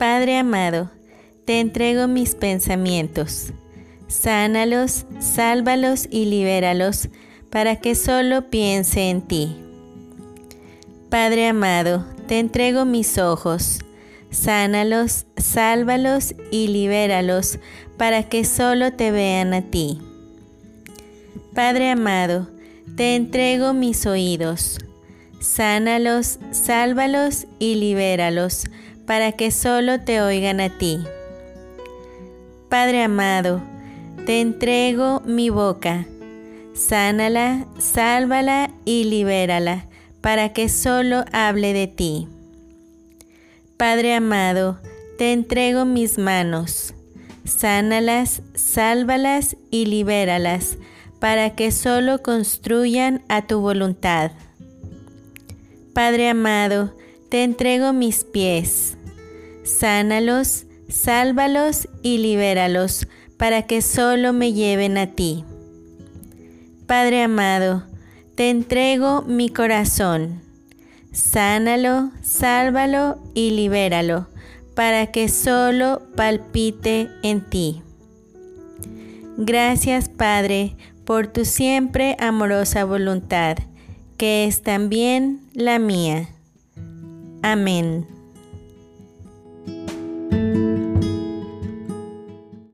Padre amado, te entrego mis pensamientos. Sánalos, sálvalos y libéralos para que solo piense en ti. Padre amado, te entrego mis ojos. Sánalos, sálvalos y libéralos para que solo te vean a ti. Padre amado, te entrego mis oídos. Sánalos, sálvalos y libéralos para que solo te oigan a ti. Padre amado, te entrego mi boca. Sánala, sálvala y libérala para que solo hable de ti. Padre amado, te entrego mis manos. Sánalas, sálvalas y libéralas para que solo construyan a tu voluntad. Padre amado, te entrego mis pies. Sánalos, sálvalos y libéralos para que solo me lleven a ti. Padre amado, te entrego mi corazón. Sánalo, sálvalo y libéralo para que solo palpite en ti. Gracias Padre por tu siempre amorosa voluntad, que es también la mía. Amén.